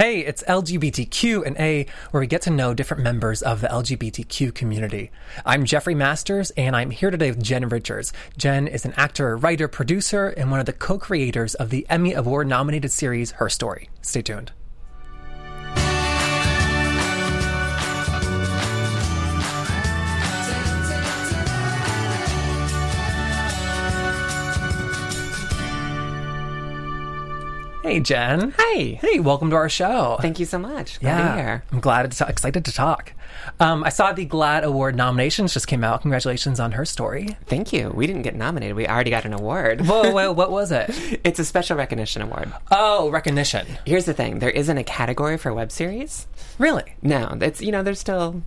Hey, it's LGBTQ and A, where we get to know different members of the LGBTQ community. I'm Jeffrey Masters, and I'm here today with Jen Richards. Jen is an actor, writer, producer, and one of the co creators of the Emmy Award nominated series Her Story. Stay tuned. Hey, Jen. Hey. Hey, welcome to our show. Thank you so much. Glad to be here. I'm glad, to, excited to talk. Um, I saw the GLAAD Award nominations just came out. Congratulations on her story. Thank you. We didn't get nominated. We already got an award. Whoa, whoa, what was it? it's a special recognition award. Oh, recognition. Here's the thing: there isn't a category for web series. Really? No, it's you know there's still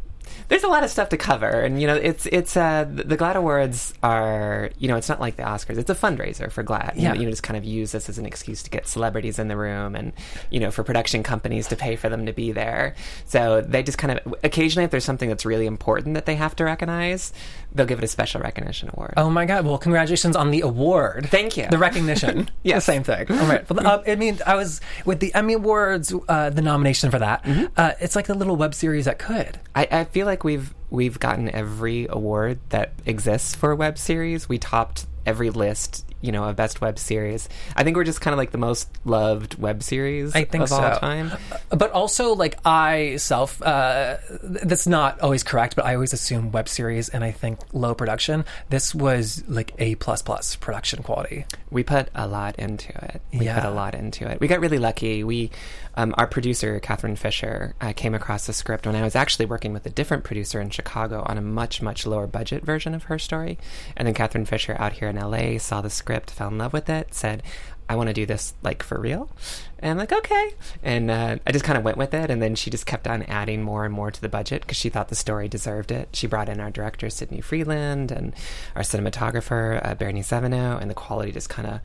there's a lot of stuff to cover, and you know, it's it's uh, the GLAAD Awards are you know, it's not like the Oscars. It's a fundraiser for GLAAD. You know, you know, just kind of use this as an excuse to get celebrities in the room, and you know, for production companies to pay for them to be there. So they just kind of occasionally, if there's something that's really important that they have to recognize, they'll give it a special recognition award. Oh my God! Well, congratulations on the award. Thank you. The recognition. yeah, same thing. All right. Well, uh, I mean, I was with the Emmy Awards, uh, the nomination for that. Mm-hmm. Uh, it's like a little web series that could. I, I feel like we've we've gotten every award that exists for a web series. We topped every list, you know, a best web series. I think we're just kind of like the most loved web series I think of so. all time. But also, like I self, uh, that's not always correct. But I always assume web series, and I think low production. This was like a plus plus production quality. We put a lot into it. We Yeah. put a lot into it. We got really lucky. We, um, our producer Catherine Fisher, uh, came across the script when I was actually working with a different producer in Chicago on a much much lower budget version of her story, and then Catherine Fisher out here in LA saw the script, fell in love with it, said. I want to do this like for real, and I'm like, okay. And uh, I just kind of went with it, and then she just kept on adding more and more to the budget because she thought the story deserved it. She brought in our director Sydney Freeland and our cinematographer uh, Bernie Seveno, and the quality just kind of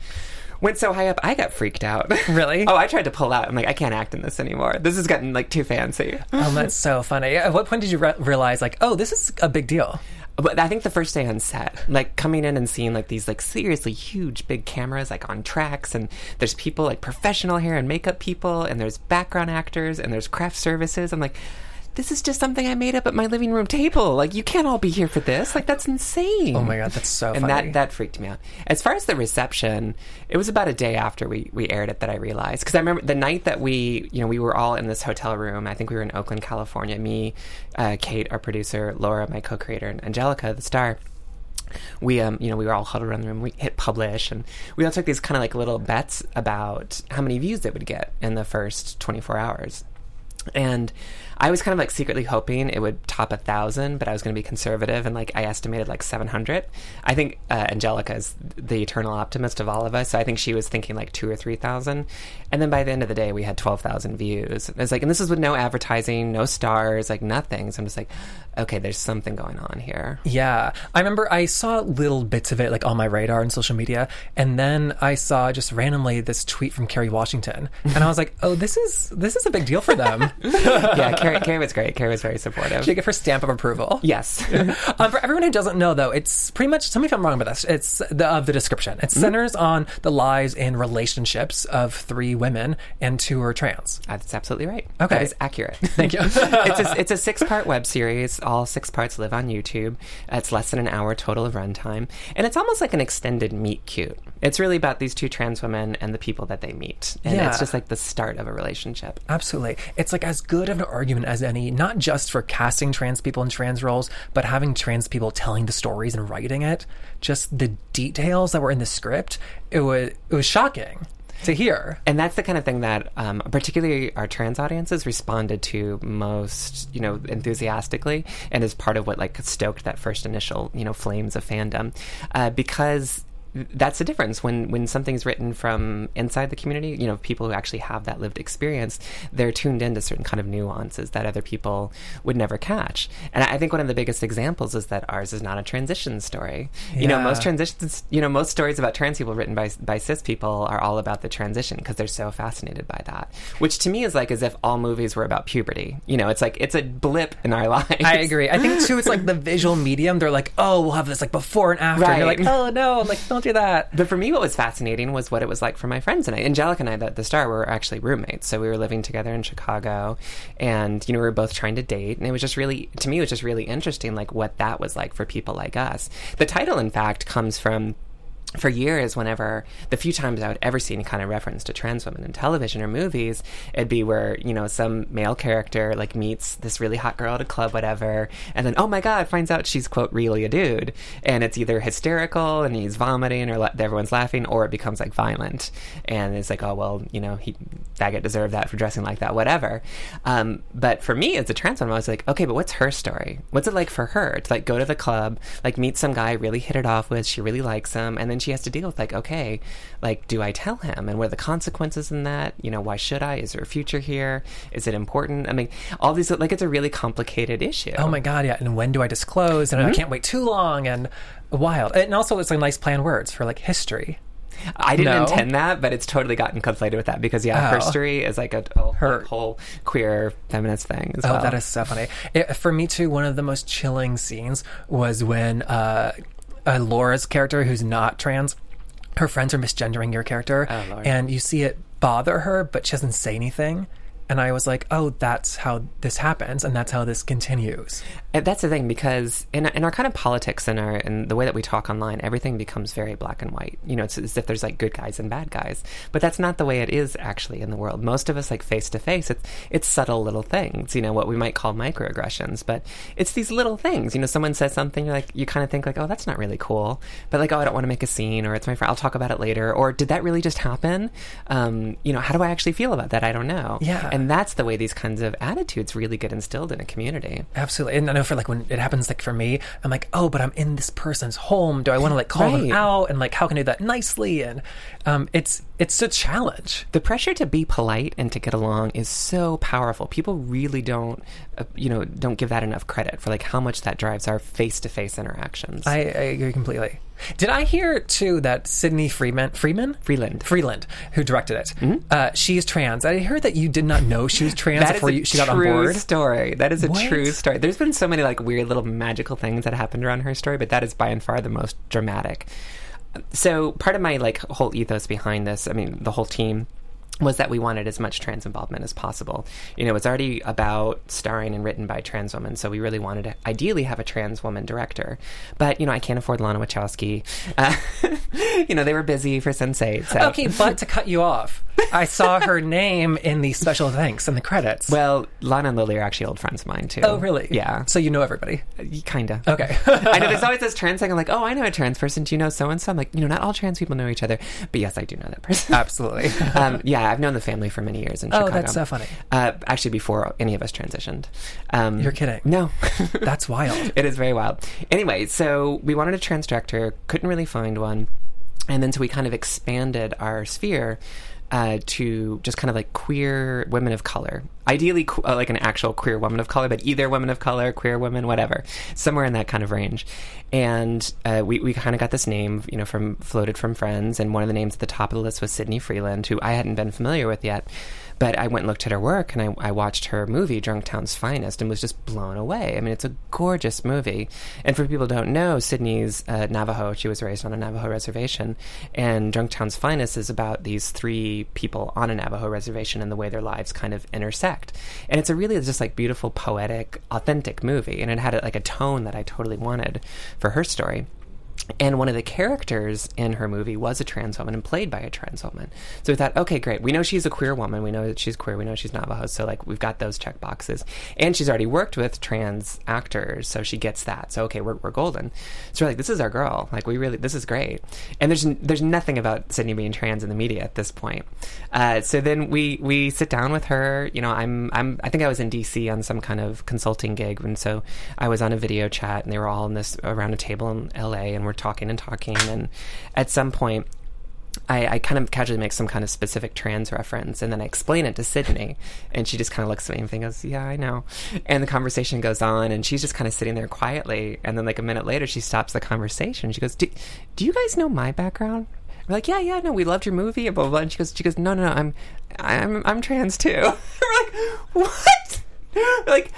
went so high up. I got freaked out. Really? oh, I tried to pull out. I'm like, I can't act in this anymore. This has gotten like too fancy. Oh, that's so funny. At what point did you re- realize, like, oh, this is a big deal? But I think the first day on set, like coming in and seeing like these like seriously huge big cameras like on tracks, and there's people like professional hair and makeup people, and there's background actors, and there's craft services. I'm like, this is just something I made up at my living room table. Like you can't all be here for this. Like that's insane. Oh my God, that's so and funny. that that freaked me out. As far as the reception, it was about a day after we we aired it that I realized because I remember the night that we you know we were all in this hotel room. I think we were in Oakland, California. Me, uh, Kate, our producer, Laura, my co-creator, and Angelica, the star we um you know we were all huddled around the room we hit publish and we all took these kind of like little bets about how many views it would get in the first 24 hours and I was kind of like secretly hoping it would top a thousand, but I was going to be conservative and like I estimated like 700. I think uh, Angelica is the eternal optimist of all of us, so I think she was thinking like two or three thousand. And then by the end of the day, we had 12,000 views. It's like, and this is with no advertising, no stars, like nothing. So I'm just like, okay, there's something going on here. Yeah. I remember I saw little bits of it like on my radar and social media. And then I saw just randomly this tweet from Kerry Washington. And I was like, oh, this is this is a big deal for them. yeah, Kerry, Kerry was great. Kerry was very supportive. She get her stamp of approval. yes. um, for everyone who doesn't know, though, it's pretty much. Tell me if I'm wrong about this. It's the of the description. It centers on the lives and relationships of three women and two are trans. That's absolutely right. Okay. That is accurate. Thank you. it's a, it's a six part web series. All six parts live on YouTube. It's less than an hour total of runtime. And it's almost like an extended meet cute. It's really about these two trans women and the people that they meet. And Yeah. it's just like the start of a relationship. Absolutely. It's like as good of an argument as any, not just for casting trans people in trans roles, but having trans people telling the stories and writing it. Just the details that were in the script, it was it was shocking to hear. And that's the kind of thing that, um, particularly our trans audiences, responded to most, you know, enthusiastically, and is part of what like stoked that first initial, you know, flames of fandom, uh, because that's the difference. When when something's written from inside the community you know people who actually have that lived experience they're tuned into certain kind of nuances that other people would never catch. And i think one of the biggest examples is that ours is not a transition story. You know most transitions you know most stories about trans people written by by cis people are all about the transition because they're so fascinated by that which to me is like as if all movies were about puberty. You know it's like it's a blip in our lives. I agree. I think too, it's like the visual medium. They're like, oh, we'll have this like before and after. And you're like, oh no, like no, told you that. But for me, what was fascinating was what it was like for my friends and I. Angelica and I, the, the star, were actually roommates. So we were living together in Chicago, and you know we were both trying to date, and it was just really, to me, it was just really interesting, like what that was like for people like us. The title, in fact, comes from for years, whenever the few times I would ever see any kind of reference to trans women in television or movies, it'd be where, you know, some male character like meets this really hot girl at a club, whatever, and then, oh my God, finds out she's, quote, really a dude. And it's either hysterical and he's vomiting or la- everyone's laughing, or it becomes like violent. And it's like, oh, well, you know, he, Daggett deserved that for dressing like that, whatever. Um, but for me as a trans woman, I was like, okay, but what's her story? What's it like for her to like go to the club, like meet some guy, really hit it off with, she really likes him, and then she has to deal with like, okay, like, do I tell him? And what are the consequences in that? You know, why should I? Is there a future here? Is it important? I mean, all these like it's a really complicated issue. Oh my god, yeah. And when do I disclose? And I can't wait too long. And wild. And also, it's like nice planned words for like history. I didn't No. intend that, but it's totally gotten conflated with that because yeah, Oh. her story is like a, a Her- whole queer feminist thing. Oh, well. that is so funny. It, for me too, one of the most chilling scenes was when uh, uh, Laura's character, who's not trans, her friends are misgendering your character, Oh, and you see it bother her, but she doesn't say anything. And I was like, oh, that's how this happens, and that's how this continues. And that's the thing because in in our kind of politics and our and the way that we talk online, everything becomes very black and white. You know, it's as if there's like good guys and bad guys, but that's not the way it is actually in the world. Most of us, like face to face, it's it's subtle little things. You know, what we might call microaggressions, but it's these little things. You know, someone says something, you're like you kind of think like, oh, that's not really cool, but like, oh, I don't want to make a scene, or it's my friend, I'll talk about it later, or did that really just happen? Um, you know, how do I actually feel about that? I don't know. Yeah. and that's the way these kinds of attitudes really get instilled in a community. Absolutely. And I know for like when it happens, like for me, I'm like, oh, but I'm in this person's home. Do I want to like call them out? And like, how can I do that nicely? And um, it's it's a challenge. the pressure to be polite and to get along is so powerful. People really don't, uh, you know, don't give that enough credit for like how much that drives our face-to-face interactions. I, I agree completely. Did I hear too that Sydney Freeman, Freeman, Freeland. Freeland, who directed it, uh, she's trans. I heard that you did not know she was trans before you, she got on true board. story. That is a What? true story. There's been so many like weird little magical things that happened around her story, but that is by and far the most dramatic. So part of my like whole ethos behind this, I mean, the whole team was that we wanted as much trans involvement as possible. You know, it's already about starring and written by trans women, so we really wanted to ideally have a trans woman director. But you know, I can't afford Lana Wachowski. Uh, you know, they were busy for Sense8. So. Okay, but to cut you off, I saw her name in the special thanks and the credits. Well, Lana and Lily are actually old friends of mine too. oh, really? Yeah. So you know everybody. Kinda. Okay. I know there's always this trans thing. I'm like, oh, I know a trans person. Do you know so and so? I'm like, you know, not all trans people know each other, but yes, I do know that person. Absolutely. um, yeah, I've known the family for many years in Oh, Chicago. that's so funny. Uh, actually, before any of us transitioned. Um, You're kidding. No. That's wild. it is very wild. Anyway, so we wanted a trans director, couldn't really find one. And then so we kind of expanded our sphere uh, to just kind of like queer women of color. Ideally, uh, like an actual queer woman of color, but either women of color, queer women, whatever, somewhere in that kind of range. And uh, we, we kind of got this name, you know, from floated from friends. And one of the names at the top of the list was Sydney Freeland, who I hadn't been familiar with yet. But I went and looked at her work, and I, I watched her movie, Drunktown's Finest, and was just blown away. I mean, it's a gorgeous movie. And for people who don't know, Sydney's uh, Navajo. She was raised on a Navajo reservation. And Drunktown's Finest is about these three people on a Navajo reservation and the way their lives kind of intersect. And it's a really just like beautiful, poetic, authentic movie. And it had like a tone that I totally wanted for her story. And one of the characters in her movie was a trans woman and played by a trans woman. So we thought, okay, great. We know she's a queer woman. We know that she's queer. We know she's Navajo. So like we've got those check boxes. And she's already worked with trans actors, so she gets that. So okay, we're, we're golden. So we're like, this is our girl. Like we really, this is great. And there's there's nothing about Sydney being trans in the media at this point. Uh, so then we we sit down with her. You know, I'm I'm I think I was in DC on some kind of consulting gig, and so I was on a video chat, and they were all in this around a table in LA, and we're talking and talking, and at some point. I, I kind of casually make some kind of specific trans reference and then I explain it to Sydney and she just kind of looks at me and goes, Yeah, I know. And the conversation goes on and she's just kind of sitting there quietly. And then, like, a minute later, she stops the conversation. She goes, Do, do you guys know my background? We're like, yeah, yeah, no, we loved your movie, blah blah. blah. And she goes, she goes, no, no, no, I'm, I'm, I'm trans too. We're like, what? We're like,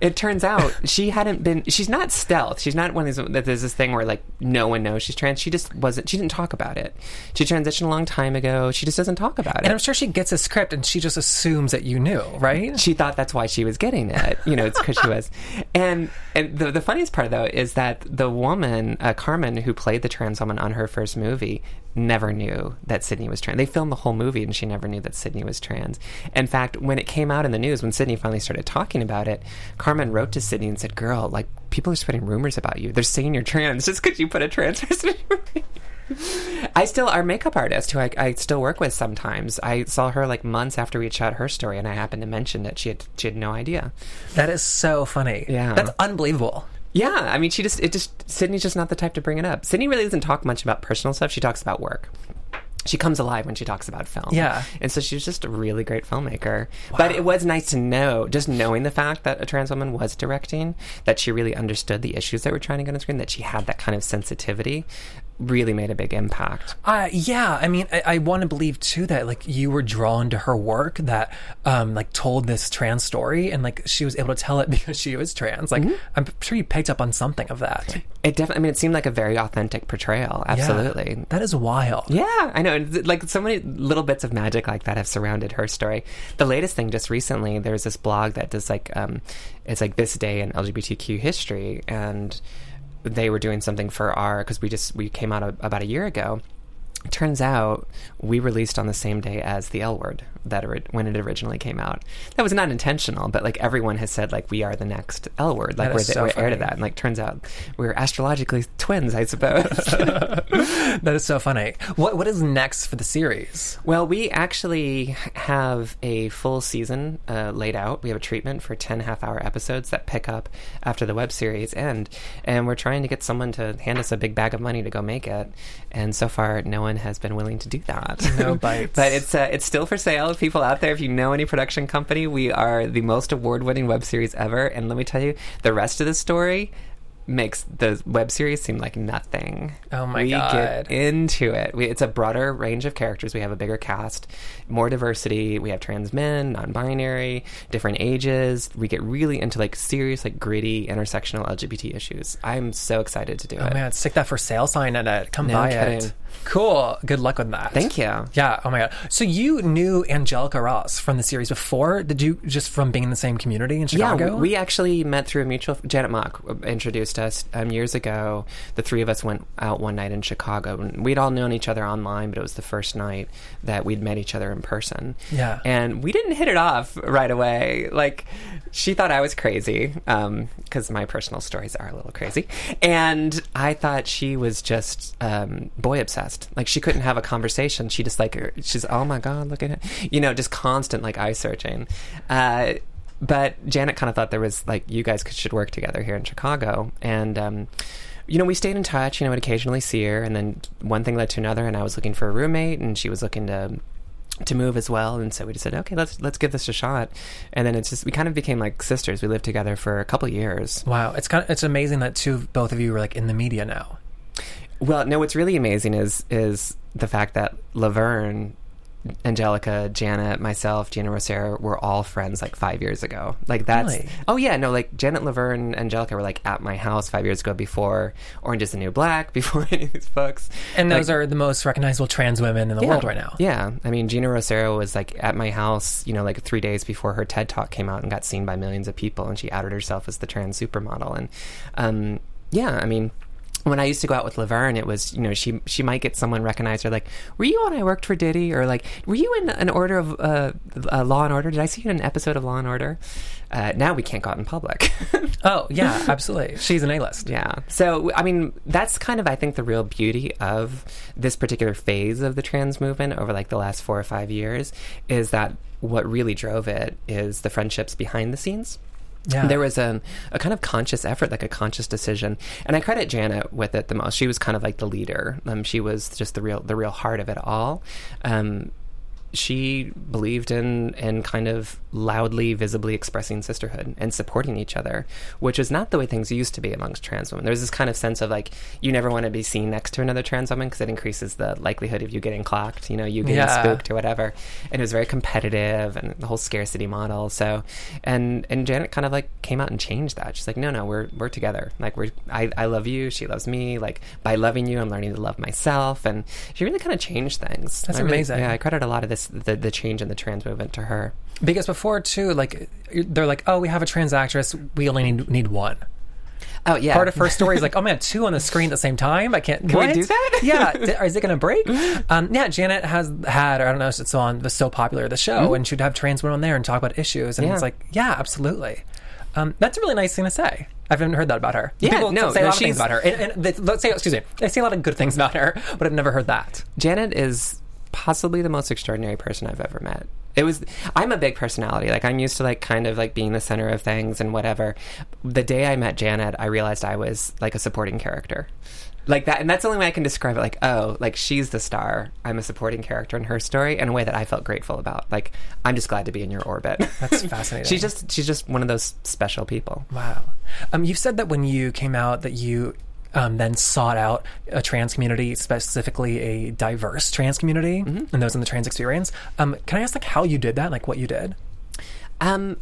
It turns out she hadn't been. She's not stealth. She's not one of these. That there's this thing where like no one knows she's trans. She just wasn't. She didn't talk about it. She transitioned a long time ago. She just doesn't talk about it. And I'm sure she gets a script and she just assumes that you knew, right? she thought that's why she was getting it. You know, it's because she was. And and the the funniest part though is that the woman, uh, Carmen, who played the trans woman on her first movie, never knew that Sydney was trans. They filmed the whole movie and she never knew that Sydney was trans. In fact, when it came out in the news, when Sydney finally started talking about it, Carmen wrote to Sydney and said, "Girl, like people are spreading rumors about you. They're saying you're trans just because you put a trans person in your movie." I still, our makeup artist, who I, I still work with sometimes, I saw her like months after we shot her story, and I happened to mention that she had she had no idea. That is so funny. Yeah. That's unbelievable. Yeah, I mean, she just it just Sydney's just not the type to bring it up. Sydney really doesn't talk much about personal stuff. She talks about work. She comes alive when she talks about film. Yeah. And so she's just a really great filmmaker. But it was nice to know, just knowing the fact that a trans woman was directing, that she really understood the issues that were trying to get on screen, that she had that kind of sensitivity, really made a big impact. Uh, yeah, I mean, I, I want to believe too that like you were drawn to her work that um, like told this trans story, and like she was able to tell it because she was trans. Like I'm sure you picked up on something of that. It definitely, I mean, it seemed like a very authentic portrayal. Absolutely. Yeah, that is wild. Yeah, I know. Like so many little bits of magic like that have surrounded her story. The latest thing, just recently, there's this blog that does like, um, it's like this day in LGBTQ history, and they were doing something for our because we just we came out a, about a year ago. Turns out we released on the same day as the L Word that ori- when it originally came out. That was not intentional, but like everyone has said, like we are the next L Word, like we're, the, so we're heir to that. And like turns out we're astrologically twins, I suppose. That is so funny. What what is next for the series? Well, we actually have a full season uh, laid out. We have a treatment for 10 half hour episodes that pick up after the web series end. And we're trying to get someone to hand us a big bag of money to go make it. And so far, no one has been willing to do that. No bites. but it's, uh, it's still for sale. People out there, if you know any production company, we are the most award winning web series ever. And let me tell you, the rest of the story makes the web series seem like nothing. Oh my we God. get into it. We, it's a broader range of characters. We have a bigger cast, more diversity. We have trans men, non-binary, different ages. We get really into like serious, like gritty, intersectional LGBT issues. I'm so excited to do it. Oh it. man, stick that for sale sign at it. Come No buy kidding. it. Cool. Good luck with that. Thank you. Yeah. Oh my god. So you knew Angelica Ross from the series before? Did you just from being in the same community in Chicago? Yeah, we actually met through a mutual. Janet Mock introduced us um, years ago. The three of us went out one night in Chicago, and we'd all known each other online, but it was the first night that we'd met each other in person. Yeah. and we didn't hit it off right away. Like she thought I was crazy because my personal stories are a little crazy, and I thought she was just um, boy obsessed. Like she couldn't have a conversation. She just like she's oh my god, look at it, you know, just constant like eye searching. Uh, but Janet kind of thought there was like you guys could, should work together here in Chicago, and um, you know we stayed in touch. You know, would occasionally see her, and then one thing led to another, and I was looking for a roommate, and she was looking to to move as well, and so we just said, okay, let's let's give this a shot, and then it's just we kind of became like sisters. We lived together for a couple years. Wow, it's kind of it's amazing that two both of you are like in the media now. Well, no, what's really amazing is is the fact that Laverne, Angelica, Janet, myself, Geena Rocero were all friends like five years ago. Like that's Really? oh yeah, no, like Janet Laverne, Angelica were like at my house five years ago before Orange is the New Black, before any of these books. And Like, those are the most recognizable trans women in the yeah, world right now. Yeah, I mean Geena Rocero was like at my house, you know, like three days before her TED talk came out and got seen by millions of people, and she outed herself as the trans supermodel. And um, yeah, I mean. When I used to go out with Laverne, it was you know she she might get someone recognize her like were you on I worked for Diddy or like were you in an order of uh, uh, Law and Order? Did I see you in an episode of Law and Order? Uh, now we can't go out in public. Oh yeah, absolutely. She's an A list. Yeah. So, I mean, that's kind of, I think, the real beauty of this particular phase of the trans movement over like the last four or five years is that what really drove it is the friendships behind the scenes. Yeah. There was a, a kind of conscious effort, like a conscious decision, and I credit Janet with it the most. She was kind of like the leader. Um, she was just the real, the real heart of it all. Um, she believed in in kind of loudly, visibly expressing sisterhood and supporting each other, which is not the way things used to be amongst trans women. There's this kind of sense of like you never want to be seen next to another trans woman because it increases the likelihood of you getting clocked, you know, you getting Yeah. spooked or whatever. And it was very competitive and the whole scarcity model. So, and and Janet kind of like came out and changed that. She's like, no, no, we're we're together. Like we're I, I love you, she loves me. Like by loving you, I'm learning to love myself. And she really kind of changed things. That's really- amazing. yeah, I credit a lot of this the, the change in the trans movement to her. Because before too, like they're like, oh, we have a trans actress, we only need, need one. Oh yeah, Part of her story is like, oh man, two on the screen at the same time. I can't. Can we what? do that? yeah. Is it going to break? Um, yeah. Janet has had, or I don't know, if it's on was so popular the show, and she'd have trans women on there and talk about issues, and Mm-hmm. Yeah. it's like, yeah, absolutely. Um, that's a really nice thing to say. I haven't heard that about her. Yeah, People no, say a lot of things she's- about her, and, and they, let's say, excuse me, they say a lot of good things about her, but I've never heard that. Janet is possibly the most extraordinary person I've ever met. It was I'm a big personality. Like I'm used to like kind of like being the center of things and whatever. The day I met Janet, I realized I was like a supporting character. Like that and that's the only way I can describe it like oh, like she's the star. I'm a supporting character in her story in a way that I felt grateful about. Like I'm just glad to be in your orbit. That's fascinating. she's just she's just one of those special people. Wow. Um, you've said that when you came out that you um, then sought out a trans community, specifically a diverse trans community, and those in the trans experience. Um, can I ask like how you did that, like what you did? Um,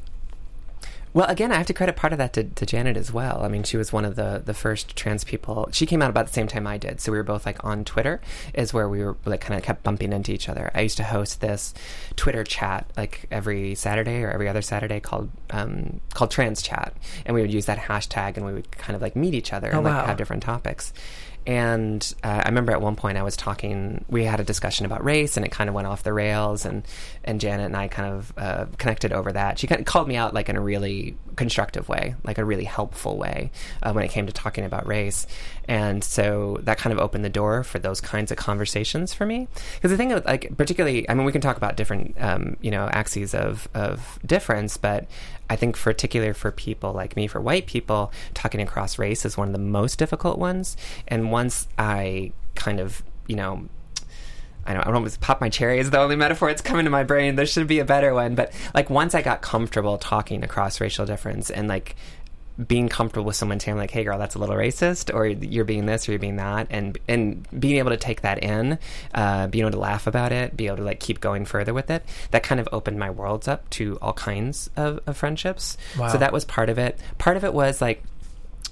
well, again, I have to credit part of that to, to Janet as well. I mean, she was one of the, the first trans people. She came out about the same time I did, so we were both like on Twitter, is where we were like kind of kept bumping into each other. I used to host this Twitter chat like every Saturday or every other Saturday called um, called Trans Chat, and we would use that hashtag and we would kind of like meet each other and wow. like have different topics. And uh, I remember at one point I was talking. We had a discussion about race, and it kind of went off the rails. And and Janet and I kind of uh, connected over that. She kind of called me out like in a really constructive way, like a really helpful way uh, when it came to talking about race. And so that kind of opened the door for those kinds of conversations for me. Because the thing, like particularly, I mean, we can talk about different, um, you know, axes of of difference, but I think particular for people like me, for white people, talking across race is one of the most difficult ones. And once I kind of, you know, I don't, I don't pop my cherry is the only metaphor that's coming to my brain. There should be a better one. But like once I got comfortable talking across racial difference and like being comfortable with someone saying like, "Hey, girl, that's a little racist," or "You're being this," or "You're being that," and and being able to take that in, uh, being able to laugh about it, be able to like keep going further with it, that kind of opened my worlds up to all kinds of, of friendships. Wow. So that was part of it. Part of it was like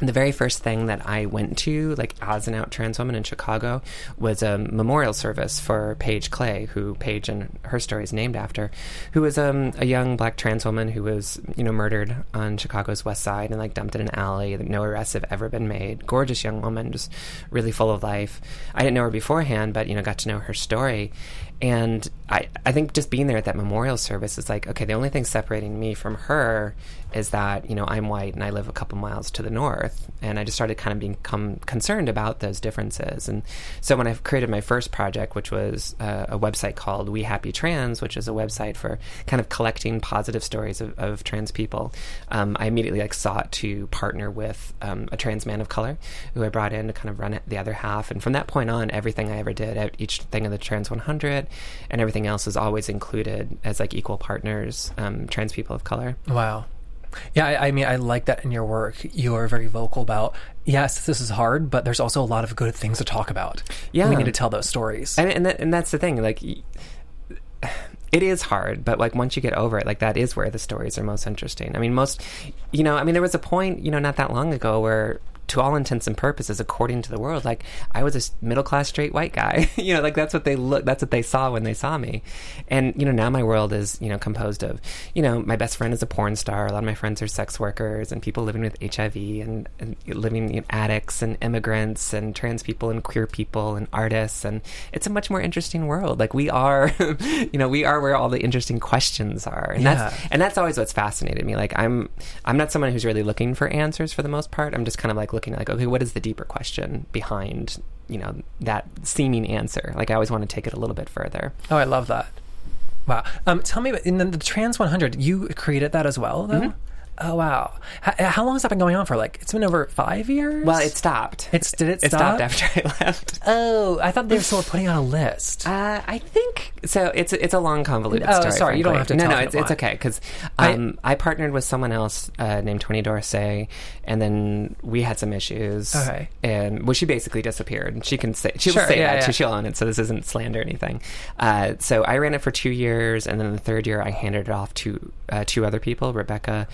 the very first thing that I went to, like as an out trans woman in Chicago, was a memorial service for Paige Clay, who Paige and her story is named after, who was um, a young black trans woman who was, you know, murdered on Chicago's west side and like dumped in an alley. No arrests have ever been made. Gorgeous young woman, just really full of life. I didn't know her beforehand, but you know, got to know her story. And I, I think just being there at that memorial service is like, okay, the only thing separating me from her is that, you know, I'm white and I live a couple miles to the north. And I just started kind of become concerned about those differences. And so when I created my first project, which was uh, a website called We Happy Trans, which is a website for kind of collecting positive stories of, of trans people, um, I immediately like sought to partner with um, a trans man of color who I brought in to kind of run it, the other half. And from that point on, everything I ever did, at each thing of the Trans 100 and everything else is always included as like equal partners, um, trans people of color. Wow. Yeah, I, I mean, I like that in your work. You are very vocal about, yes, this is hard, but there's also a lot of good things to talk about. Yeah. We need to tell those stories. And and, that, and that's the thing, like. It is hard, but like once you get over it, like that is where the stories are most interesting. I mean, most, you know, I mean, there was a point, you know, not that long ago where, to all intents and purposes, according to the world, like I was a middle class straight white guy. you know, like that's what they look, that's what they saw when they saw me. And you know, now my world is you know composed of, you know, my best friend is a porn star. A lot of my friends are sex workers and people living with HIV and, and living in addicts and immigrants and trans people and queer people and artists. And it's a much more interesting world. Like we are, you know, we are where all the interesting questions are. And that's and that's always what's fascinated me. Like I'm I'm not someone who's really looking for answers for the most part. I'm just kind of like looking at like, okay, what is the deeper question behind, you know, that seeming answer? Like I always want to take it a little bit further. oh, I love that. Wow. Um, tell me, about- in the, the Trans 100, you created that as well, though? Oh wow! H- how long has that been going on for? Like it's been over five years. Well, it stopped. It's did it, It stop? stopped after I left. Oh, I thought they were still putting out a list. Uh, I think so. It's it's a long convoluted Oh, story. sorry, you don't have to No, no, it's it's okay because I- um, I, partnered with someone else uh, named Toni D'orsay, and then we had some issues. Okay. And well, she basically disappeared. And she can say she'll Sure, say yeah, that. yeah. She, she'll own it. So this isn't slander or anything. Uh, so I ran it for two years, and then the third year I handed it off to uh, two other people, Rebecca.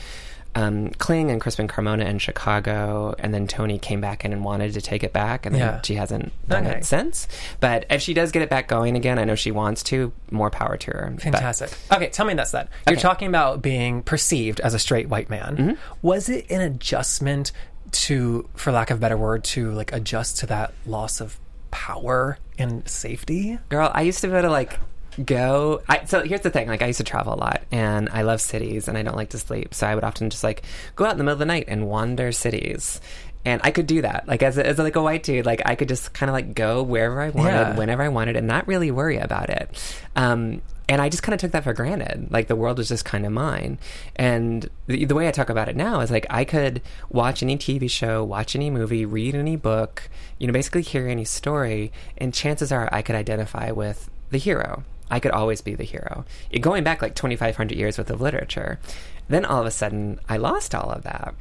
Um, Kling and Crispin Carmona in Chicago, and then Toni came back in and wanted to take it back, and then Yeah. she hasn't done Okay. it since. But if she does get it back going again, I know she wants to. More power to her. But- Fantastic. okay, tell me this then. You're Okay. talking about being perceived as a straight white man. Mm-hmm. Was it an adjustment to, for lack of a better word, to like adjust to that loss of power and safety? Girl, I used to able to like go. I, so here's the thing: like I used to travel a lot, and I love cities, and I don't like to sleep. So I would often just like go out in the middle of the night and wander cities. And I could do that, like as, a, as like a white dude, like I could just kind of like go wherever I wanted, Yeah. whenever I wanted, and not really worry about it. Um, and I just kind of took that for granted. Like the world was just kind of mine. And the, the way I talk about it now is like I could watch any TV show, watch any movie, read any book, you know, basically hear any story, and chances are I could identify with the hero. I could always be the hero. Going back like 2,500 years worth of literature. Then all of a sudden, I lost all of that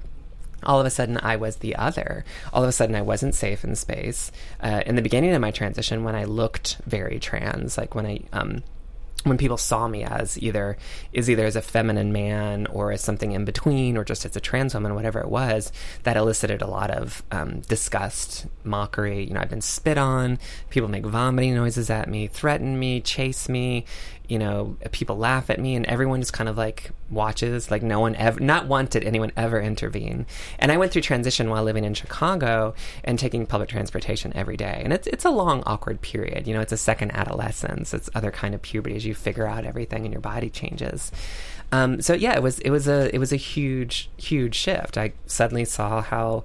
all of a sudden I was the other. All of a sudden I wasn't safe in space. Uh, in the beginning of my transition, when I looked very trans, like when I um, when people saw me as either is either as a feminine man or as something in between or just as a trans woman, whatever it was, that elicited a lot of um, disgust, mockery. You know, I've been spit on. People make vomiting noises at me, threaten me, chase me. You know, people laugh at me, and everyone just kind of like watches. Like no one ever, not once did anyone ever intervene. And I went through transition while living in Chicago and taking public transportation every day. And it's it's a long, awkward period. You know, it's a second adolescence. It's other kind of puberty as you figure out everything and your body changes. Um, so yeah, it was it was a it was a huge huge shift. I suddenly saw how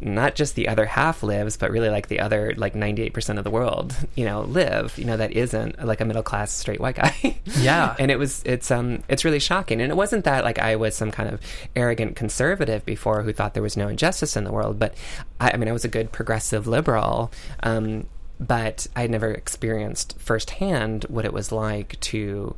not just the other half lives, but really like the other like ninety eight percent of the world, you know, live. You know, that isn't like a middle class straight white guy. Yeah. and it was it's um it's really shocking. And it wasn't that like I was some kind of arrogant conservative before who thought there was no injustice in the world, but I, I mean I was a good progressive liberal. Um, but I never experienced firsthand what it was like to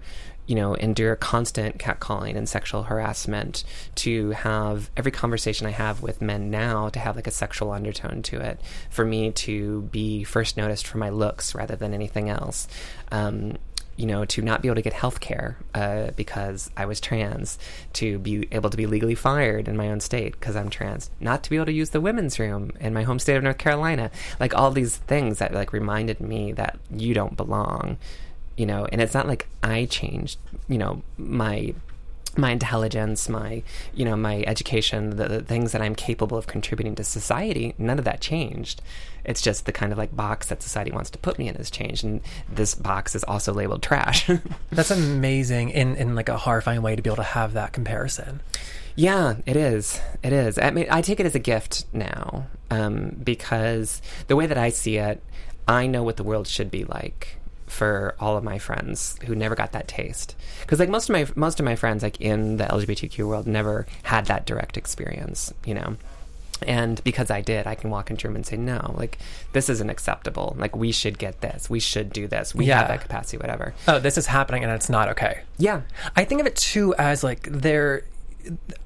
you know, endure constant catcalling and sexual harassment, to have every conversation I have with men now to have like a sexual undertone to it, for me to be first noticed for my looks rather than anything else. Um, you know, to not be able to get health care uh, because I was trans, to be able to be legally fired in my own state because I'm trans, not to be able to use the women's room in my home state of North Carolina, like all these things that like reminded me that you don't belong you know and it's not like i changed you know my my intelligence my you know my education the, the things that i'm capable of contributing to society none of that changed it's just the kind of like box that society wants to put me in has changed and this box is also labeled trash That's amazing in, in like a horrifying way to be able to have that comparison. Yeah, it is. It is. I mean, I take it as a gift now um, because the way that I see it, I know what the world should be like for all of my friends who never got that taste. Because like most of my most of my friends, like in the LGBTQ world, never had that direct experience. You know. And because I did, I can walk into a room and say, no, like, this isn't acceptable. Like, we should get this. We should do this. We Yeah. have that capacity, whatever. Oh, this is happening and it's not okay. Yeah. I think of it too as like there.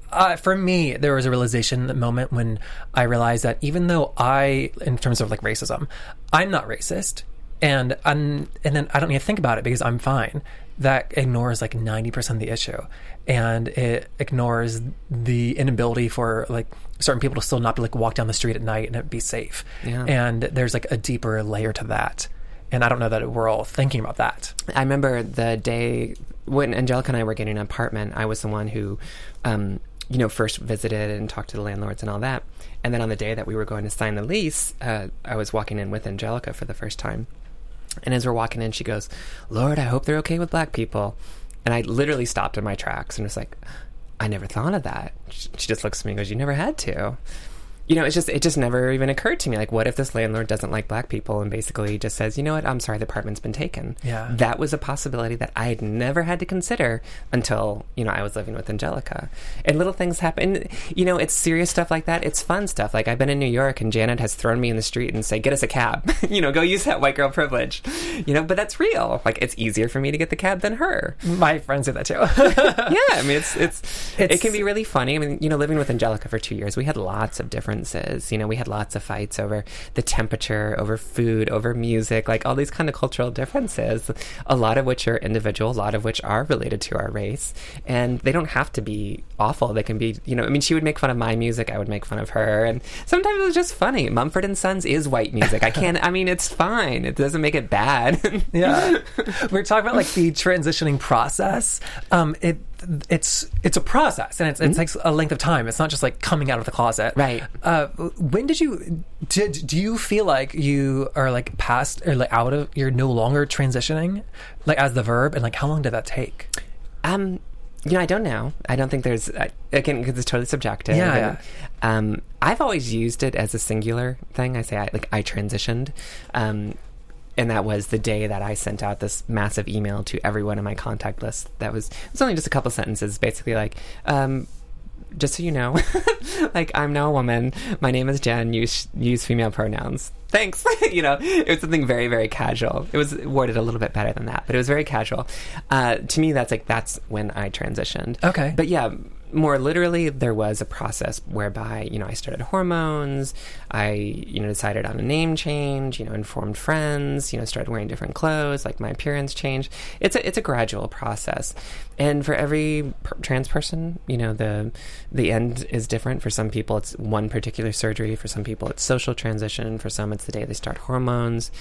Uh, for me, there was a realization moment when I realized that even though I, in terms of like racism, I'm not racist, and I'm, and then I don't need to think about it because I'm fine. That ignores like ninety percent of the issue, and it ignores the inability for like certain people to still not be like walk down the street at night and it be safe. Yeah. And there's like a deeper layer to that, and I don't know that we're all thinking about that. I remember the day when Angelica and I were getting an apartment. I was the one who, um, you know, first visited and talked to the landlords and all that. And then on the day that we were going to sign the lease, uh, I was walking in with Angelica for the first time. And as we're walking in, she goes, "Lord, I hope they're okay with black people." And I literally stopped in my tracks and was like, "I never thought of that." She just looks at me and goes, "You never had to." You know, it's just it just never even occurred to me. Like, what if this landlord doesn't like black people and basically just says, you know what, I'm sorry, the apartment's been taken. Yeah. that was a possibility that I had never had to consider until you know I was living with Angelica. And little things happen. You know, it's serious stuff like that. It's fun stuff. Like I've been in New York and Janet has thrown me in the street and say, get us a cab. you know, go use that white girl privilege. You know, but that's real. Like it's easier for me to get the cab than her. My friends do that too. yeah, I mean, it's, it's It's- it can be really funny. I mean, you know, living with Angelica for two years, we had lots of differences. You know, we had lots of fights over the temperature, over food, over music, like all these kind of cultural differences. A lot of which are individual, a lot of which are related to our race, and they don't have to be awful. They can be, you know, I mean, she would make fun of my music, I would make fun of her, and sometimes it was just funny. Mumford and Sons is white music. I can't. I mean, it's fine. It doesn't make it bad. yeah we're talking about like the transitioning process um it it's it's a process and it's, it takes a length of time it's not just like coming out of the closet Right. uh when did you did do you feel like you are like past or like out of you're no longer transitioning like as the verb and like how long did that take Um, you know, I don't know. I don't think there's I- again because it's totally subjective. Yeah, And, Um, I've always used it as a singular thing. I say I, like I transitioned, um, and that was the day that I sent out this massive email to everyone in my contact list. That was it's only just a couple sentences, basically like. Um, just so you know, like I'm now a woman. My name is Jen. Use use female pronouns. Thanks. you know, it was something very very casual. It was worded a little bit better than that, but it was very casual. Uh, to me, that's like that's when I transitioned. Okay. but yeah. More literally, there was a process whereby you know I started hormones. I you know decided on a name change. You know, informed friends. You know, started wearing different clothes. Like my appearance changed. It's a it's a gradual process, and for every per- trans person, you know the the end is different. For some people, it's one particular surgery. For some people, it's social transition. For some, it's the day they start hormones.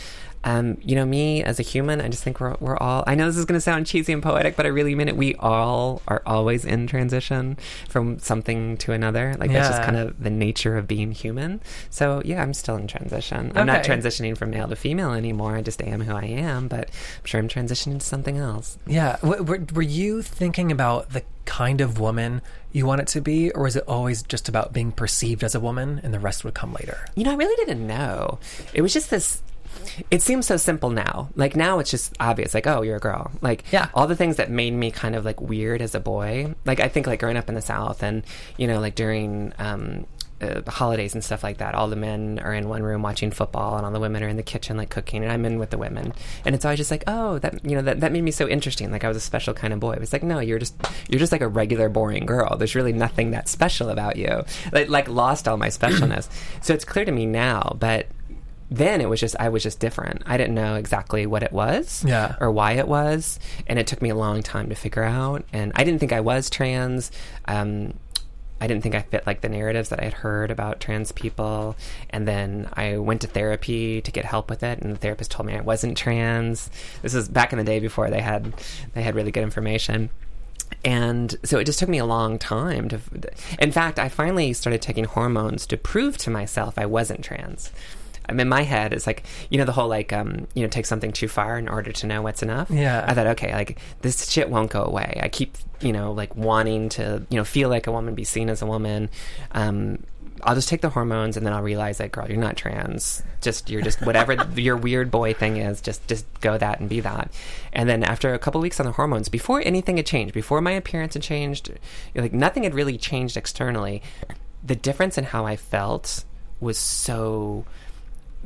Um, you know, me as a human, I just think we're we're all. I know this is going to sound cheesy and poetic, but I really mean it. We all are always in transition from something to another. Like that's just kind of the nature of being human. So yeah, I'm still in transition. I'm not transitioning from male to female anymore. I just am who I am, but I'm sure I'm transitioning to something else. yeah w- were, were you thinking about the kind of woman you want it to be or is it always just about being perceived as a woman and the rest would come later You know, I really didn't know. It was just this. It seems so simple now. Like now, it's just obvious. Like, oh, you're a girl. Like, Yeah. all the things that made me kind of like weird as a boy. Like, I think like growing up in the South, and you know, like during um, uh, holidays and stuff like that, all the men are in one room watching football, and all the women are in the kitchen like cooking, and I'm in with the women. And it's always just like, oh, that you know, that that made me so interesting. Like I was a special kind of boy. It was like, no, you're just you're just like a regular boring girl. There's really nothing that special about you. Like, like lost all my specialness. so it's clear to me now, but then it was just I was just different. I didn't know exactly what it was Yeah. or why it was, and it took me a long time to figure out. And I didn't think I was trans. Um, I didn't think I fit like the narratives that I had heard about trans people. And then I went to therapy to get help with it, and the therapist told me I wasn't trans. This was back in the day before they had they had really good information. And so it just took me a long time to. In fact, I finally started taking hormones to prove to myself I wasn't trans. I'm in my head, it's like you know the whole like um you know take something too far in order to know what's enough. Yeah. I thought okay, like this shit won't go away. I keep you know like wanting to you know feel like a woman, be seen as a woman. Um, I'll just take the hormones and then I'll realize like, girl, you're not trans. Just you're just whatever your weird boy thing is. Just just go that and be that. And then after a couple weeks on the hormones, before anything had changed, before my appearance had changed, like nothing had really changed externally. The difference in how I felt was so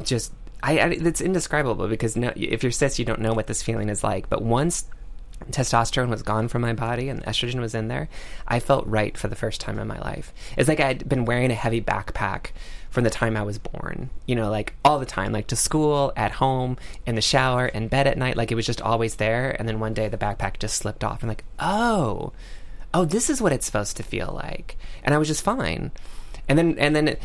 just I, I it's indescribable because no, if you're cis, you don't know what this feeling is like. But once testosterone was gone from my body and estrogen was in there, I felt right for the first time in my life. It's like I'd been wearing a heavy backpack from the time I was born. You know, like all the time, like to school, at home, in the shower, in bed at night. Like it was just always there. And then one day the backpack just slipped off. and like, oh, oh, this is what it's supposed to feel like. And I was just fine. And then and then.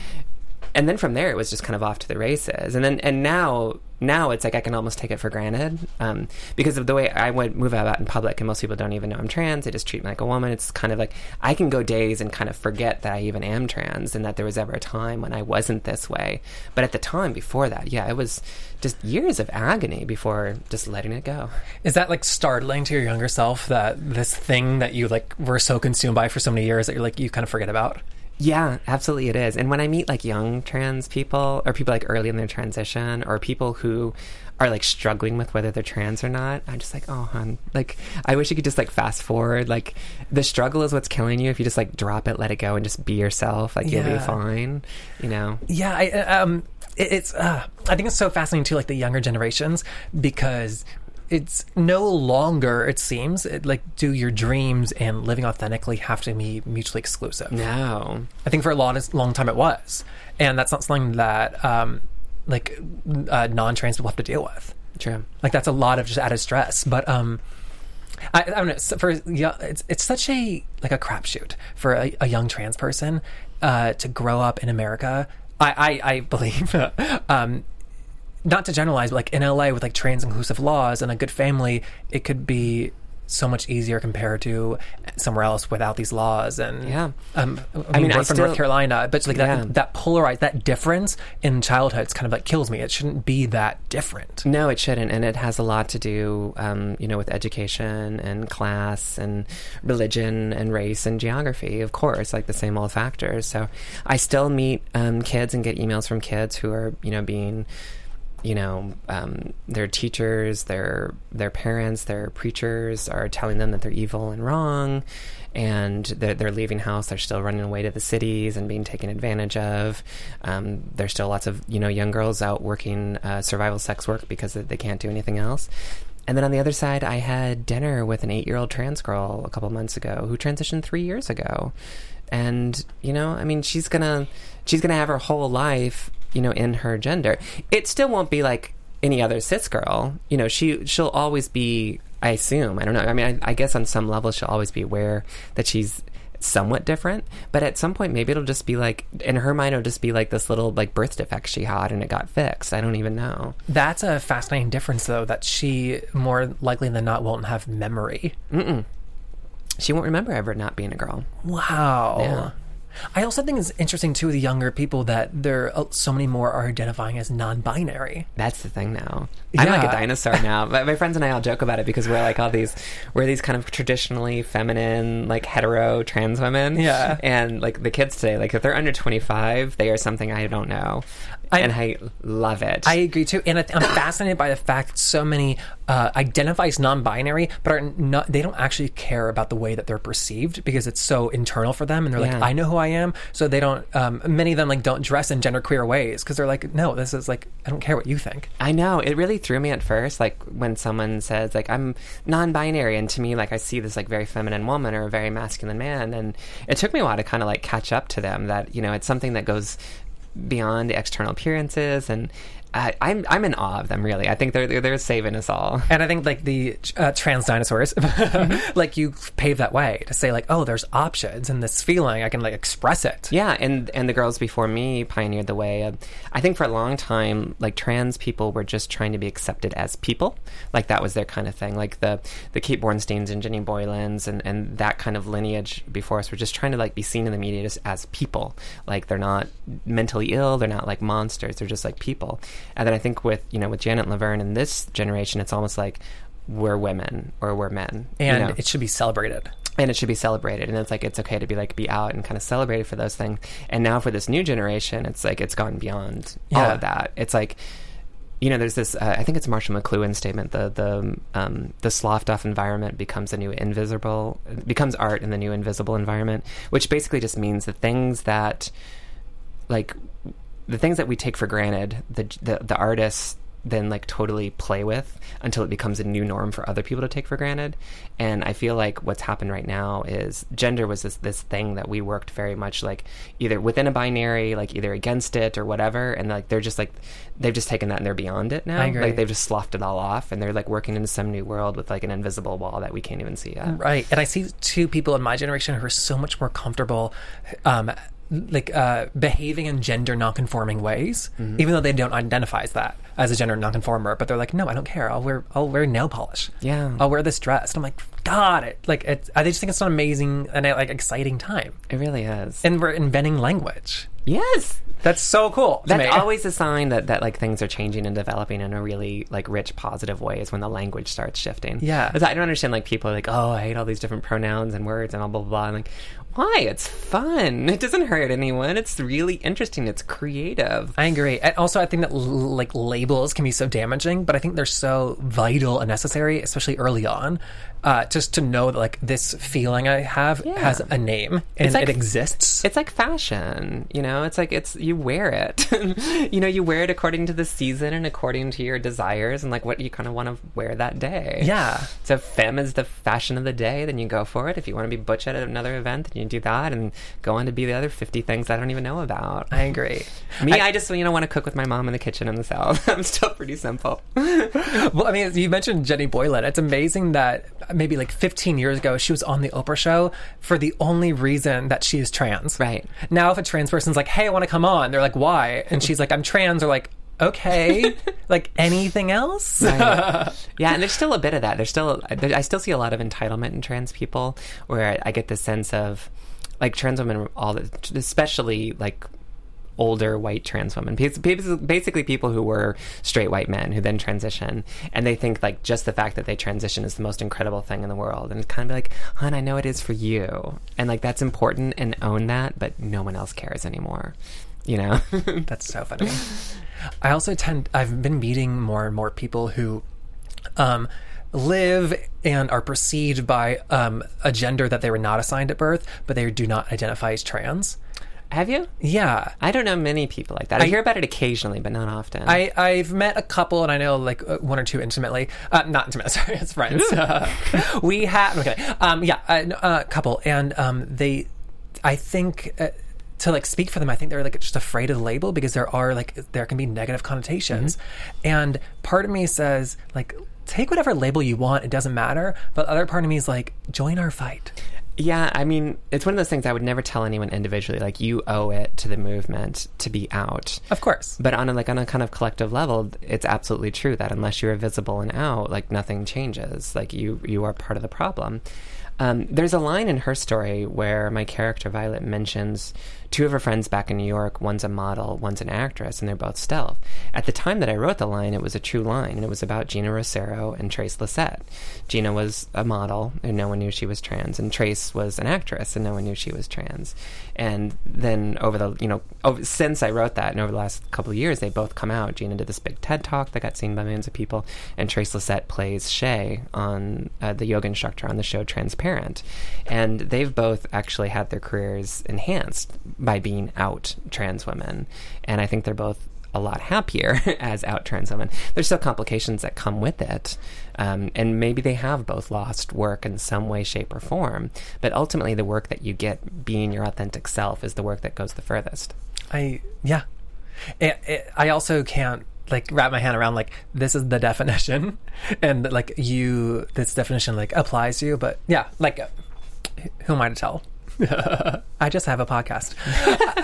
And then from there it was just kind of off to the races. And then and now now it's like i can almost take it for granted um, because of the way i would move about in public and most people don't even know i'm trans. They just treat me like a woman. It's kind of like i can go days and kind of forget that i even am trans and that there was ever a time when i wasn't this way. But at the time before that yeah it was just years of agony before just letting it go. Is that like startling to your younger self that this thing that you like were so consumed by for so many years that you're like you kind of forget about? Yeah, absolutely it is. And when I meet like young trans people or people like early in their transition or people who are like struggling with whether they're trans or not, I'm just like, oh, hon, like I wish you could just like fast forward. Like the struggle is what's killing you. If you just like drop it, let it go, and just be yourself, like you'll be fine. You know? Yeah, I, uh, um, it, it's. Uh, I think it's so fascinating too, like the younger generations, because it's no longer. It seems it, like do your dreams and living authentically have to be mutually exclusive. No. I think for a long, long time it was, and that's not something that um, like uh, non-trans people have to deal with. True. Like that's a lot of just added stress. But um, I, I don't know. For yeah, it's it's such a like a crapshoot for a, a young trans person uh, to grow up in America. I I, I believe. um, not to generalize, but like in LA with like trans inclusive laws and a good family, it could be so much easier compared to somewhere else without these laws. And Yeah. um, I mean, I mean, we're I from still- North Carolina, but like Yeah. that that polarized that difference in childhood is kind of like kills me. It shouldn't be that different. No, it shouldn't, and it has a lot to do, um, you know, with education and class and religion and race and geography. Of course, like the same old factors. So, I still meet um, kids and get emails from kids who are, you know, being, you know, um, their teachers, their their parents, their preachers are telling them that they're evil and wrong, and they're, they're leaving house. They're still running away to the cities and being taken advantage of. Um, there's still lots of you know young girls out working uh, survival sex work because they can't do anything else. And then on the other side, I had dinner with an eight year old trans girl a couple months ago who transitioned three years ago. And, you know, I mean, she's gonna, she's gonna have her whole life, you know, in her gender. It still won't be like any other cis girl. You know, she, she'll always be, I assume, I don't know. I mean, I, I guess on some level she'll always be aware that she's somewhat different. But at some point, maybe it'll just be like, in her mind, it'll just be like this little like birth defect she had and it got fixed. I don't even know. That's a fascinating difference, though, that she more likely than not won't have memory. She won't remember ever not being a girl. Wow. Yeah. I also think it's interesting too with younger people that there are so many more are identifying as non-binary. That's the thing now. I'm like a dinosaur now. my, my friends and I all joke about it because we're like all these, we're these kind of traditionally feminine, like hetero trans women. Yeah. And like the kids today, like if they're under 25, they are something I don't know. I- and I love it. I agree too, and I I'm fascinated by the fact that so many uh, identify as non-binary, but are not. They don't actually care about the way that they're perceived because it's so internal for them, and they're Yeah. like, "I know who I am." So they don't. Um, many of them like don't dress in genderqueer ways because they're like, "No, this is like I don't care what you think." I know it really threw me at first, like when someone says like I'm non-binary, and to me, like I see this like very feminine woman or a very masculine man, and it took me a while to kind of like catch up to them that you know it's something that goes beyond external appearances, and I, I'm I'm in awe of them. Really, I think they're they're, they're saving us all. And I think like the uh, trans dinosaurs, like you pave that way to say like, "Oh, there's options and this feeling I can like express it." Yeah, and and the girls before me pioneered the way. Of, I think for a long time, like trans people were just trying to be accepted as people. Like that was their kind of thing. Like the the Kate Bornsteins and Jenny Boylans and and that kind of lineage before us were just trying to like be seen in the media just as people. Like they're not mentally ill. They're not like monsters. They're just like people. And then I think with you know with Janet Laverne and this generation, it's almost like we're women or we're men. you and know? it should be celebrated. and it should be celebrated and it's like it's okay to be like be out and kind of celebrated for those things and now for this new generation it's like it's gone beyond all of that it's like you know there's this uh, i think it's marshall mcluhan statement the the um, the sloughed off environment becomes a new invisible becomes art in the new invisible environment which basically just means the things that like the things that we take for granted the the, the artists then like totally play with until it becomes a new norm for other people to take for granted and i feel like what's happened right now is gender was this this thing that we worked very much like either within a binary like either against it or whatever and like they're just like they've just taken that and they're beyond it now I agree. like they've just sloughed it all off and they're like working in some new world with like an invisible wall that we can't even see yet Right. And I see two people in my generation who are so much more comfortable um, like uh, behaving in gender nonconforming ways, Mm-hmm. even though they don't identify as that as a gender nonconformer. But they're like, no, I don't care. I'll wear I'll wear nail polish. Yeah. I'll wear this dress. And I'm like, God, it like it's, I they just think it's an amazing and like exciting time. it really is And we're inventing language. yes That's so cool. That's me. always a sign that, that like things are changing and developing in a really like rich positive way is when the language starts shifting. Yeah. I don't understand like people are like, oh, I hate all these different pronouns and words and all blah blah blah. And, like, Why? It's fun. It doesn't hurt anyone. It's really interesting. It's creative. I agree. And also, I think that l- like labels can be so damaging, but I think they're so vital and necessary, especially early on, uh, just to know that like this feeling I have Yeah. has a name and like- it exists. It's like fashion, you know. It's like it's you wear it, you know. You wear it according to the season and according to your desires and like what you kind of want to wear that day. yeah. So femme is the fashion of the day, then you go for it. If you want to be butch at another event, then you do that and go on to be the other fifty things I don't even know about. I agree. Me, I, just you know want to cook with my mom in the kitchen in the south. I'm still pretty simple. Well, I mean, you mentioned Jenny Boylan. It's amazing that maybe like 15 years ago, she was on the Oprah show for the only reason that she is trans. Right. Now, if a trans person's like, hey, I want to come on, they're like, why? And she's like, I'm trans, or like, okay. like, anything else? yeah, and there's still a bit of that. There's still, I still see a lot of entitlement in trans people, where I, I get the sense of, like trans women, all the, especially like older white trans women, Bas- bas- basically people who were straight white men who then transition, and they think like just the fact that they transition is the most incredible thing in the world, and it's kind of like, hon, I know it is for you, and like that's important and own that, but no one else cares anymore, you know. That's so funny. I also tend, I've been meeting more and more people who um, live and are perceived by um, a gender that they were not assigned at birth, but they do not identify as trans. Have you? Yeah. I don't know many people like that. I, I- hear about it occasionally, but not often. I, I've met a couple, and I know like uh, one or two intimately. Uh, not intimate, sorry, as friends. Uh, we have okay, um, yeah, a uh, couple, and um, they, I think. Uh, to like speak for them, I think they're like just afraid of the label because there are like there can be negative connotations, and part of me says like take whatever label you want, it doesn't matter. But other part of me is like join our fight. Yeah, I mean, it's one of those things I would never tell anyone individually. Like, you owe it to the movement to be out. Of course, But on a like on a kind of collective level, it's absolutely true that unless you're visible and out, like nothing changes. Like you you are part of the problem. Um, there's a line in her story where my character Violet mentions two of her friends back in New York. One's a model, one's an actress, and they're both stealth. At the time that I wrote the line, it was a true line, and it was about Geena Rocero and Trace Lysette. Geena was a model, and no one knew she was trans, and Trace was an actress, and no one knew she was trans. And then over the you know over, since I wrote that, and over the last couple of years, they both come out. Geena did this big TED talk that got seen by millions of people, and Trace Lysette plays Shea on uh, the yoga instructor on the show Transparent, and they've both actually had their careers enhanced by being out trans women, and I think they're both a lot happier as out trans women. There's still complications that come with it, um, and maybe they have both lost work in some way, shape, or form. But ultimately, the work that you get being your authentic self is the work that goes the furthest. I yeah. It, it, I also can't like wrap my hand around like this is the definition, and like you this definition like applies to you. But yeah, like who am I to tell? I just have a podcast.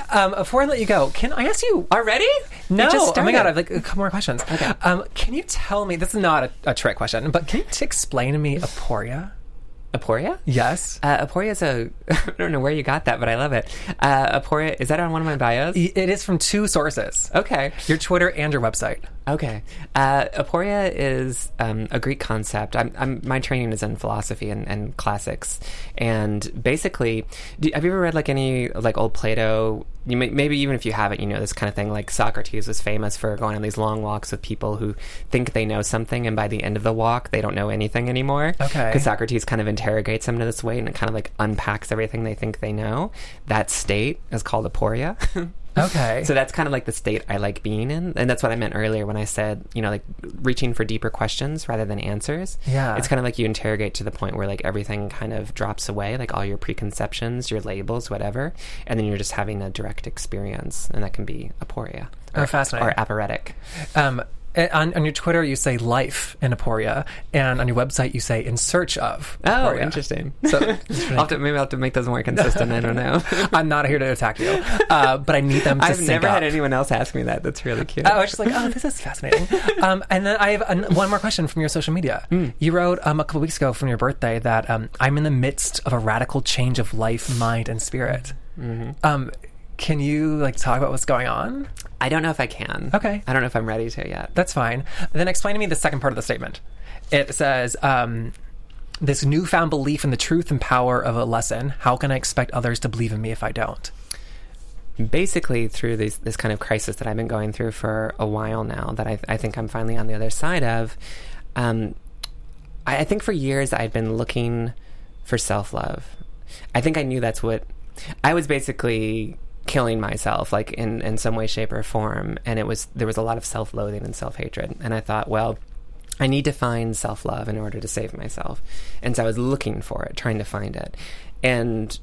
um, before I let you go, can I ask you? Already? No, oh my god, I have like a couple more questions. Okay. Um, can you tell me? This is not a, a trick question, but can you t- explain to me aporia? Aporia? Yes. Uh, Aporia is a. I don't know where you got that, but I love it. Uh, Aporia, is that on one of my bios? It is from two sources: Okay. your Twitter and your website. Okay. Uh, aporia is um, a Greek concept. I'm, I'm, my training is in philosophy and, and classics. And basically, do, have you ever read like any like old Plato? You may, maybe even if you haven't, you know this kind of thing. Like Socrates was famous for going on these long walks with people who think they know something, and by the end of the walk, they don't know anything anymore. Okay. Because Socrates kind of interrogates them in this way, and it kind of like unpacks everything they think they know. That state is called aporia. Okay. So that's kind of like the state I like being in. And that's what I meant earlier when I said, you know, like reaching for deeper questions rather than answers. Yeah. It's kind of like you interrogate to the point where like everything kind of drops away, like all your preconceptions, your labels, whatever. And then you're just having a direct experience. And that can be aporia. Oh, fascinating. Or aporetic. Um, on, on your Twitter, you say life in aporia, and on your website, you say in search of. Oh, aporia. interesting. So I'll have to, maybe I'll have to make those more consistent. I don't know. I'm not here to attack you, uh, but I need them to I've never up. had anyone else ask me that. That's really cute. I was just like, oh, this is fascinating. um, and then I have an, one more question from your social media. Hmm. You wrote um, a couple weeks ago from your birthday that um, I'm in the midst of a radical change of life, mind, and spirit. Mm-hmm. Um, can you like talk about what's going on? I don't know if I can. Okay. I don't know if I'm ready to yet. That's fine. Then explain to me the second part of the statement. It says, um, this newfound belief in the truth and power of a lesson. How can I expect others to believe in me if I don't? basically through this this kind of crisis that I've been going through for a while now, that I, I think I'm finally on the other side of. Um, I, I think for years I'd been looking for self love. I think I knew that's what I was basically killing myself, like in in some way, shape, or form, and it was there was a lot of self loathing and self hatred, and I thought, well. I need to find self love in order to save myself. And so I was looking for it, trying to find it. And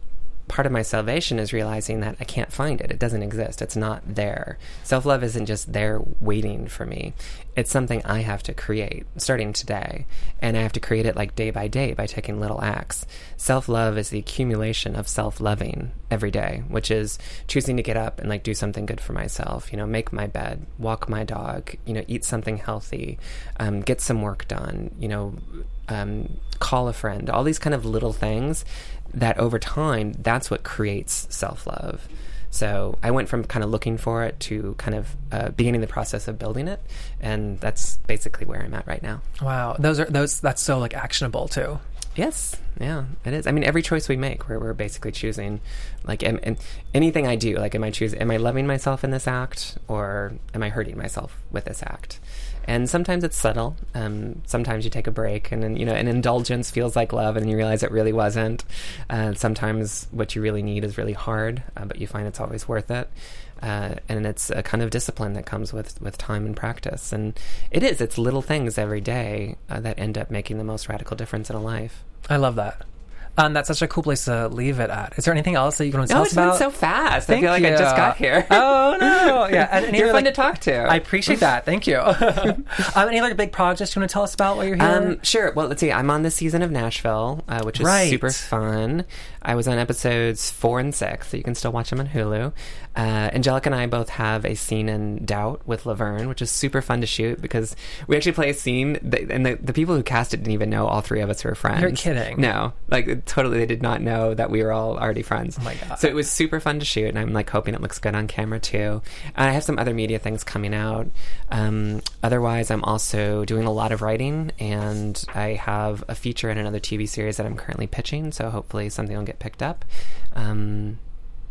part of my salvation is realizing that I can't find it. It doesn't exist. It's not there. Self love isn't just there waiting for me. It's something I have to create starting today. And I have to create it like day by day by taking little acts. Self love is the accumulation of self loving every day, which is choosing to get up and like do something good for myself, you know, make my bed, walk my dog, you know, eat something healthy, um, get some work done, you know, um, call a friend, all these kind of little things that over time, that's what creates self love. So I went from kind of looking for it to kind of uh, beginning the process of building it, and that's basically where I'm at right now. Wow, those are those. That's so like actionable too. Yes, yeah, it is. I mean, every choice we make, we're, we're basically choosing, like, am, and anything I do, like, am I choosing, am I loving myself in this act, or am I hurting myself with this act? And sometimes it's subtle. Um, sometimes you take a break, and you know an indulgence feels like love, and you realize it really wasn't. Uh, sometimes what you really need is really hard, uh, but you find it's always worth it. Uh, and it's a kind of discipline that comes with with time and practice, and it is. It's little things every day uh, that end up making the most radical difference in a life. I love that. Um, that's such a cool place to leave it at. Is there anything else that you want to tell oh, us about? it's been so fast. Thank I feel like you. I just got here. Oh no! Yeah, and, and You're fun like, to talk to. I appreciate that. Thank you. um, any other big projects you want to tell us about while you're here? Um, sure. Well, let's see. I'm on the season of Nashville, uh, which is Right. super fun. I was on episodes four and six, so you can still watch them on Hulu. Uh, Angelica and I both have a scene in Doubt with Laverne, which is super fun to shoot because we actually play a scene, that, and the, the people who cast it didn't even know all three of us were friends. You're kidding. No, like totally, they did not know that we were all already friends. Oh my God. So it was super fun to shoot, and I'm like hoping it looks good on camera too. And I have some other media things coming out. Um, otherwise, I'm also doing a lot of writing, and I have a feature in another TV series that I'm currently pitching. So hopefully, something will get picked up. Um,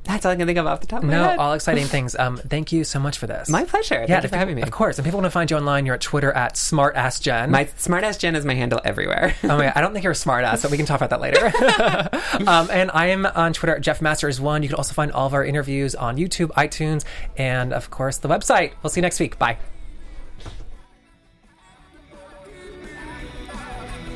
that's all I can think of off the top of my no, head. all exciting things. Um, thank you so much for this. my pleasure. Thank yeah, you for having me. Of course. And people want to find you online, you're at Twitter at smartassjen. My smartass Jen is my handle everywhere. Oh my God, I don't think you're a smartass, so we can talk about that later. um, and I am on Twitter at Jeff Masters One. You can also find all of our interviews on YouTube, iTunes, and of course the website. We'll see you next week. Bye.